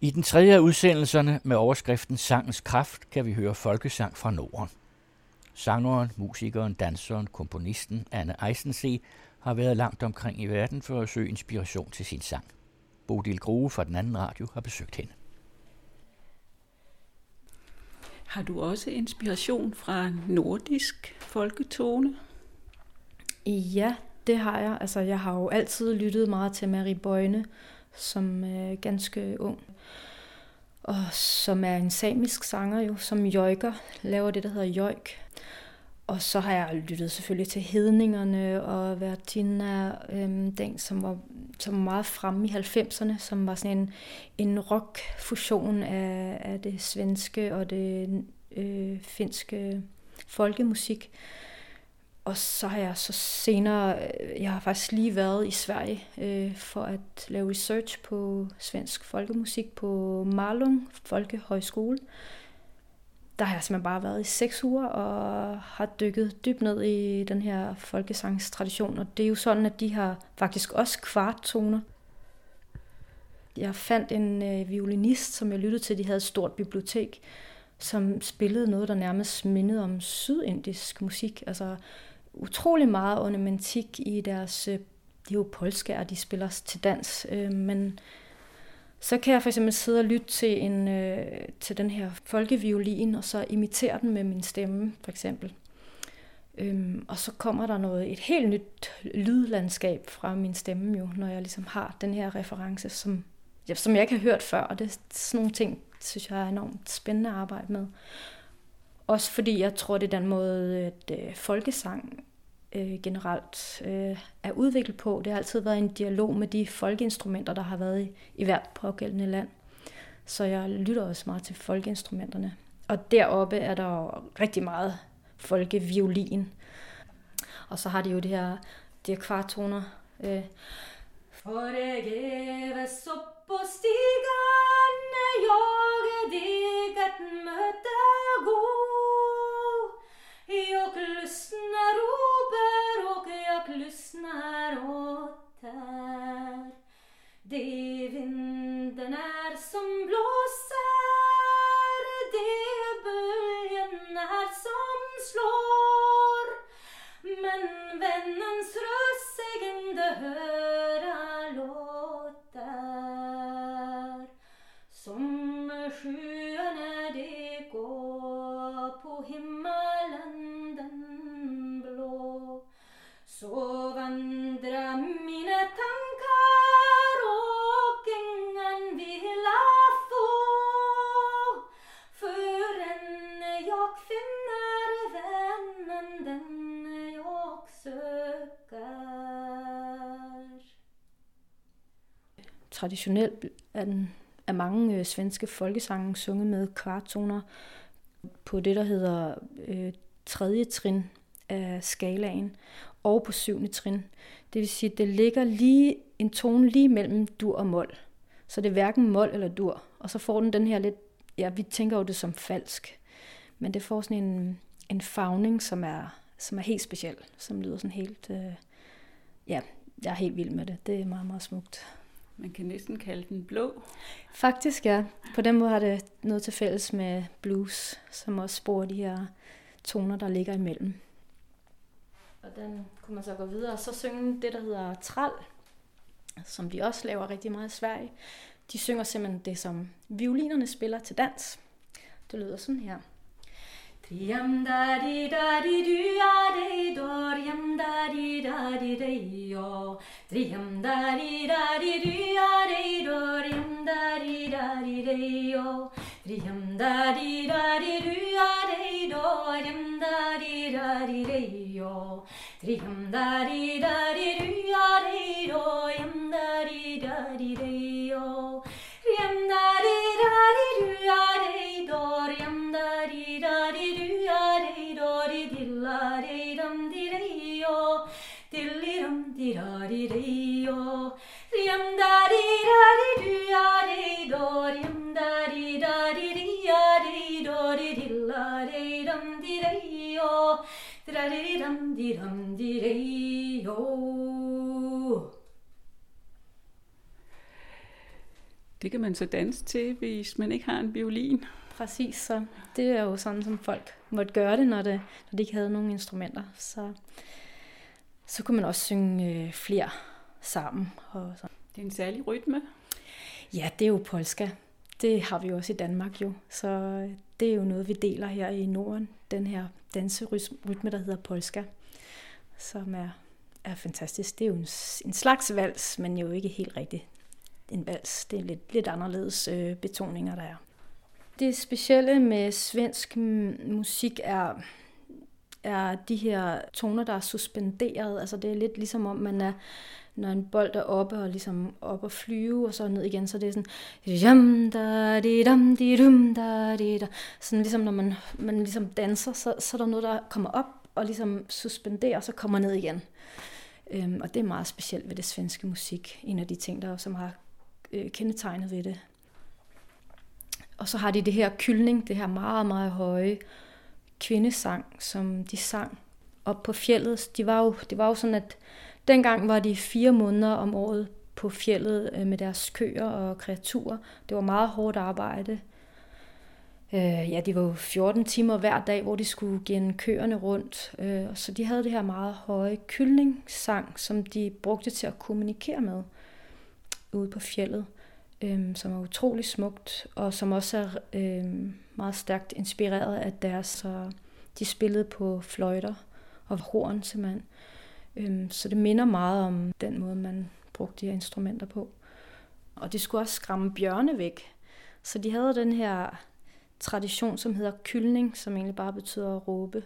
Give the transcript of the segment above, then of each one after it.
I den tredje af udsendelserne med overskriften Sangens Kraft kan vi høre folkesang fra Norden. Sangeren, musikeren, danseren, komponisten Anne Eisensee har været langt omkring i verden for at søge inspiration til sin sang. Bodil Grue fra den anden radio har besøgt hende. Har du også inspiration fra nordisk folketone? Ja, det har jeg. Altså, jeg har jo altid lyttet meget til Marie Bøjne, som er ganske ung. Og som er en samisk sanger jo, som jojker, laver det, der hedder jojk. Og så har jeg lyttet selvfølgelig til Hedningerne og Vertina, øhm, den, som var, som var meget fremme i 90'erne, som var sådan en, en rock-fusion af, af det svenske og det øh, finske folkemusik. Og så har jeg så senere, øh, jeg har faktisk lige været i Sverige øh, for at lave research på svensk folkemusik på Malung Folkehøjskole. Der har jeg simpelthen bare været i seks uger og har dykket dybt ned i den her folkesangstradition. Og det er jo sådan, at de har faktisk også kvarttoner. Jeg fandt en øh, violinist, som jeg lyttede til. De havde et stort bibliotek, som spillede noget, der nærmest mindede om sydindisk musik. Altså utrolig meget ornamentik i deres... Øh, de er jo polskær, de spiller til dans, øh, men så kan jeg for eksempel sidde og lytte til, en, øh, til den her folkeviolin, og så imitere den med min stemme, for eksempel. Øhm, og så kommer der noget, et helt nyt lydlandskab fra min stemme jo, når jeg ligesom har den her reference, som, ja, som jeg ikke har hørt før, og det er sådan nogle ting, synes jeg er enormt spændende at arbejde med. Også fordi jeg tror, det er den måde, at øh, folkesang øh, generelt øh, er udviklet på. Det har altid været en dialog med de folkeinstrumenter, der har været i, i hvert pågældende land. Så jeg lytter også meget til folkeinstrumenterne. Og deroppe er der rigtig meget folkeviolin. Og så har de jo det her, de her kvartoner. Øh, Forgæves op på stigene, jeg dig at møte god. Jeg lyssnar vinden är som blåser, det böljen är som slår. Men vännens röst egen höra låter. Som sjön är det går på himmelen den blå. Så Traditionelt er, den, er mange øh, svenske folkesange sunget med kvarttoner på det, der hedder øh, tredje trin af skalaen, og på syvende trin. Det vil sige, at det ligger lige en tone lige mellem dur og mol. Så det er hverken mol eller dur. Og så får den den her lidt, ja, vi tænker jo det som falsk, men det får sådan en, en fagning, som er, som er helt speciel, som lyder sådan helt, øh, ja, jeg er helt vild med det. Det er meget, meget smukt. Man kan næsten kalde den blå. Faktisk ja. På den måde har det noget til fælles med blues, som også sporer de her toner, der ligger imellem. Og den kunne man så gå videre og så synge det, der hedder tral, som de også laver rigtig meget i Sverige. De synger simpelthen det, som violinerne spiller til dans. Det lyder sådan her. Triam da di da di du ya de do riam da di da di de yo Triam da di da di du ya de do riam da di da di de yo Triam da di da di du ya de do riam da di da di de yo Triam da di da di du ya de do riam da di dum di dum di di. Det kan man så danse til, hvis man ikke har en violin. Præcis, så det er jo sådan, som folk måtte gøre det, når, det, når de ikke havde nogen instrumenter. Så, så kunne man også synge øh, flere sammen. Og sådan. Det er en særlig rytme. Ja, det er jo polska. Det har vi også i Danmark jo. Så øh, det er jo noget, vi deler her i Norden. Den her danserytme, der hedder polska, som er, er fantastisk. Det er jo en, en slags vals, men jo ikke helt rigtigt en vals. Det er lidt, lidt anderledes øh, betoninger, der er. Det specielle med svensk musik er, er de her toner, der er suspenderet. Altså det er lidt ligesom om, man er, når en bold er oppe og ligesom op og flyve, og så ned igen, så det er sådan, jam, da, di, dam, di, dum, da, di, da. sådan ligesom når man, man ligesom danser, så, så er der noget, der kommer op og ligesom suspenderer, og så kommer ned igen. Øhm, og det er meget specielt ved det svenske musik. En af de ting, der som har øh, kendetegnet ved det. Og så har de det her kyldning, det her meget, meget høje kvindesang, som de sang op på fjellet. De var jo, det var jo sådan, at dengang var de fire måneder om året på fjellet øh, med deres køer og kreaturer. Det var meget hårdt arbejde. Øh, ja, de var jo 14 timer hver dag, hvor de skulle gennem køerne rundt. Øh, så de havde det her meget høje kyllingssang, som de brugte til at kommunikere med ude på fjellet, øh, som er utrolig smukt, og som også er øh, meget stærkt inspireret af deres, så de spillede på fløjter og horn simpelthen. Øh, Øhm, så det minder meget om den måde, man brugte de her instrumenter på. Og det skulle også skræmme bjørne væk. Så de havde den her tradition, som hedder kyldning, som egentlig bare betyder at råbe.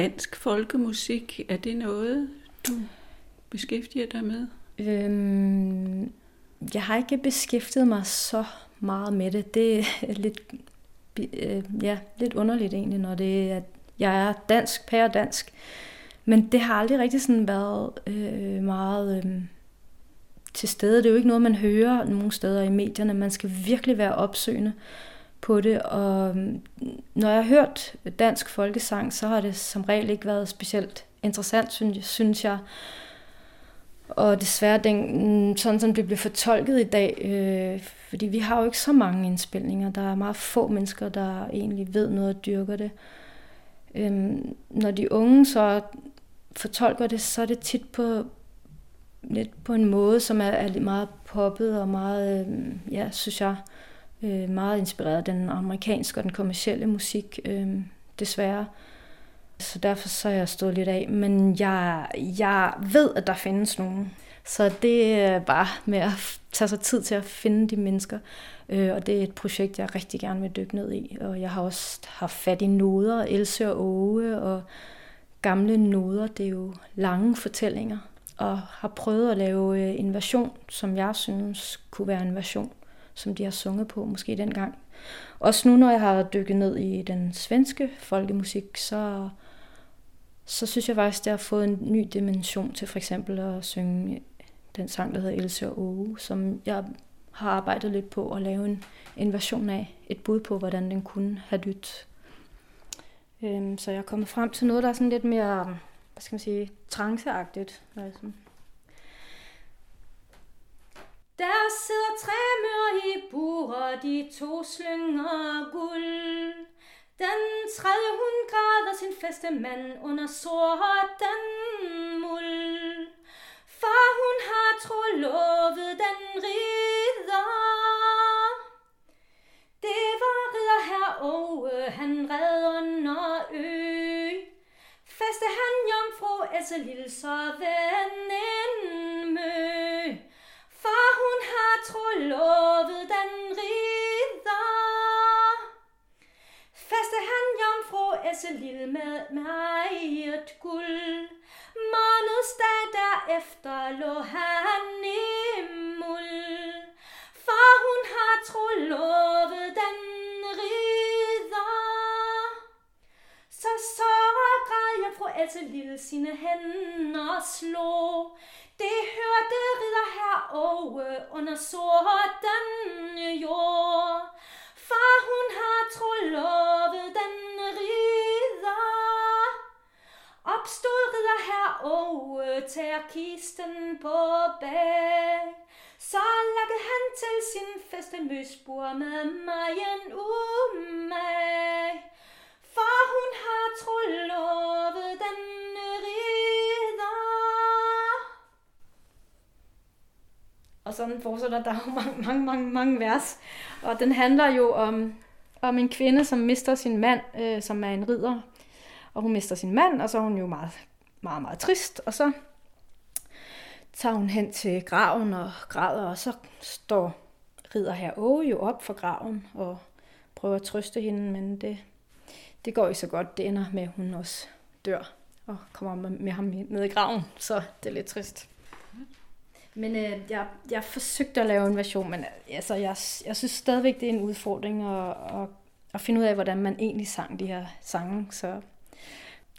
Dansk folkemusik, er det noget, du beskæftiger dig med? Øhm, jeg har ikke beskæftiget mig så meget med det. Det er lidt, øh, ja, lidt underligt egentlig, når det er, at jeg er dansk, pære dansk. Men det har aldrig rigtig sådan været øh, meget øh, til stede. Det er jo ikke noget, man hører nogen steder i medierne. Man skal virkelig være opsøgende på det, og mm, når jeg har hørt dansk folkesang, så har det som regel ikke været specielt interessant, synes jeg. Og desværre, den, mm, sådan som det bliver fortolket i dag, øh, fordi vi har jo ikke så mange indspilninger. Der er meget få mennesker, der egentlig ved noget og dyrker det. Øhm, når de unge så fortolker det, så er det tit på lidt på en måde, som er, er meget poppet og meget, øh, ja, synes jeg, øh, Øh, meget inspireret af den amerikanske og den kommercielle musik, øh, desværre. Så derfor så er jeg stået lidt af. Men jeg, jeg ved, at der findes nogen. Så det er bare med at tage sig tid til at finde de mennesker. Øh, og det er et projekt, jeg rigtig gerne vil dykke ned i. Og jeg har også haft fat i noder, Else og Åge og gamle noder. Det er jo lange fortællinger. Og har prøvet at lave øh, en version, som jeg synes kunne være en version som de har sunget på måske dengang. Også nu, når jeg har dykket ned i den svenske folkemusik, så, så synes jeg faktisk, det har fået en ny dimension til for eksempel at synge den sang, der hedder Else og Åge, som jeg har arbejdet lidt på at lave en, en version af, et bud på, hvordan den kunne have lyttet. Øhm, så jeg er kommet frem til noget, der er sådan lidt mere, hvad skal man sige, tranceagtigt. Altså. Der sidder tre mør i buret, de to slynger guld. Den tredje hun græder sin feste mand under sorten muld. For hun har tro lovet den ridder. Det var ridder her Åge, han red under ø. Feste han jomfru Else Lille, så vel. Efter lå han i muld. For hun har trolovet den ridder. Så så græd jeg fru Else Lille sine hænder slå. Det hørte ridder her over øh, under sort ridder tager kisten på bag. Så lagde han til sin festemøsbord med mig en umag. For hun har trolovet den ridder. Og sådan fortsætter der jo mange, mange, mange, mange vers. Og den handler jo om, om en kvinde, som mister sin mand, øh, som er en ridder. Og hun mister sin mand, og så er hun jo meget, meget, meget trist. Og så tager hun hen til graven og græder, og så står ridder her Åge jo op for graven og prøver at trøste hende, men det, det går ikke så godt. Det ender med, at hun også dør og kommer med, med ham ned i graven, så det er lidt trist. Men øh, jeg, jeg forsøgte at lave en version, men øh, altså, jeg, jeg synes stadigvæk, det er en udfordring at, at, at finde ud af, hvordan man egentlig sang de her sange. Så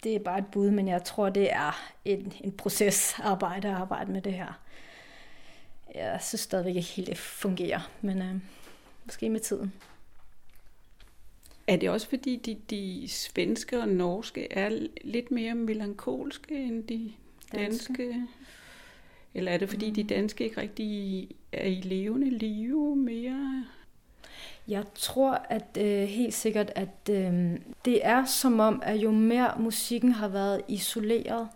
det er bare et bud, men jeg tror, det er en, en procesarbejde at arbejde med det her. Jeg synes stadigvæk ikke helt, det fungerer, men øh, måske med tiden. Er det også fordi, de, de svenske og norske er lidt mere melankolske end de danske? danske? Eller er det fordi, mm. de danske ikke rigtig er i levende liv mere? Jeg tror at øh, helt sikkert, at øh, det er som om, at jo mere musikken har været isoleret,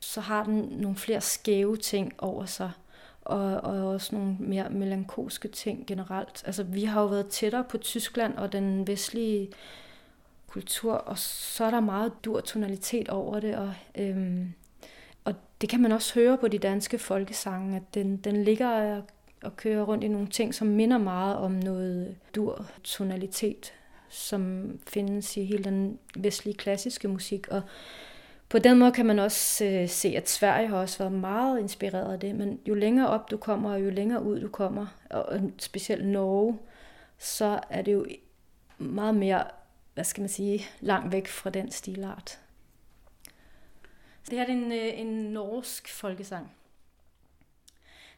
så har den nogle flere skæve ting over sig, og, og også nogle mere melankolske ting generelt. Altså, vi har jo været tættere på Tyskland og den vestlige kultur, og så er der meget dur tonalitet over det, og, øhm, og det kan man også høre på de danske folkesange, at den, den ligger og kører rundt i nogle ting, som minder meget om noget dur tonalitet, som findes i hele den vestlige klassiske musik. Og på den måde kan man også øh, se, at Sverige har også været meget inspireret af det, men jo længere op du kommer, og jo længere ud du kommer, og specielt Norge, så er det jo meget mere, hvad skal man sige, langt væk fra den stilart. Det her er en, øh, en norsk folkesang.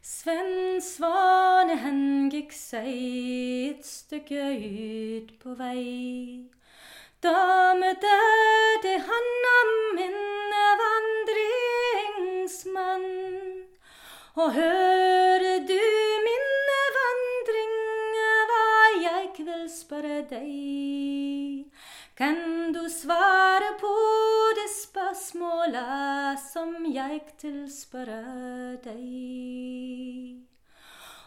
Svend Svane han gik sig et stykke ud på vej. Da med det han om en vandringsmand. Og hører du min vandring, hvad jeg vil spørge dig. Det spørgsmålet, som jeg til dig?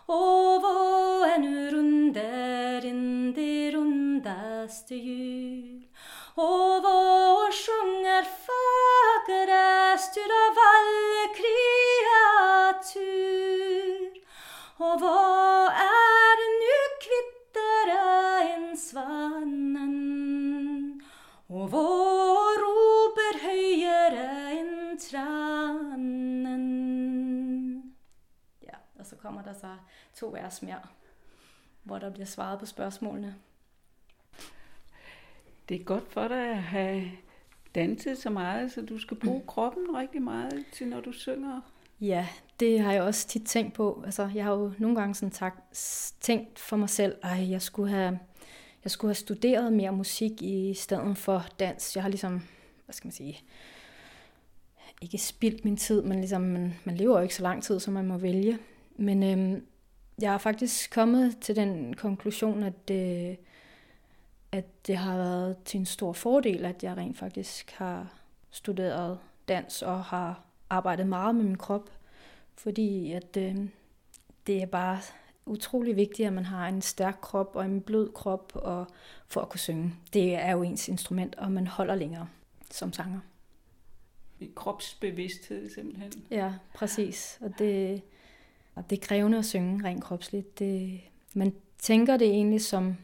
Og hvor en runder in det rundeste jul, og to vers mere, hvor der bliver svaret på spørgsmålene. Det er godt for dig at have danset så meget, så du skal bruge kroppen rigtig meget til, når du synger. Ja, det har jeg også tit tænkt på. Altså, jeg har jo nogle gange sådan tak, tænkt for mig selv, at jeg skulle have jeg skulle have studeret mere musik i stedet for dans. Jeg har ligesom, hvad skal man sige, ikke spildt min tid, men ligesom, man, man lever jo ikke så lang tid, som man må vælge. Men øhm, jeg har faktisk kommet til den konklusion, at det, at det har været til en stor fordel, at jeg rent faktisk har studeret dans og har arbejdet meget med min krop, fordi at øh, det er bare utrolig vigtigt, at man har en stærk krop og en blød krop og for at kunne synge. Det er jo ens instrument, og man holder længere som sanger. Kropsbevidsthed simpelthen. Ja, præcis. Og det, og det er krævende at synge rent kropsligt. Det, man tænker det egentlig som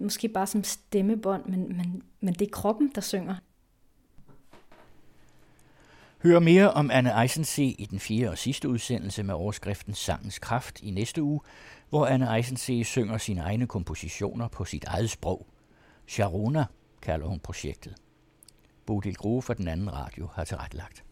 måske bare som stemmebånd, men, men, men det er kroppen, der synger. Hør mere om Anne Eisensee i den fjerde og sidste udsendelse med overskriften Sangens Kraft i næste uge, hvor Anne Eisensee synger sine egne kompositioner på sit eget sprog. Sharona kalder hun projektet. Bodil Grue for den anden radio har tilrettelagt.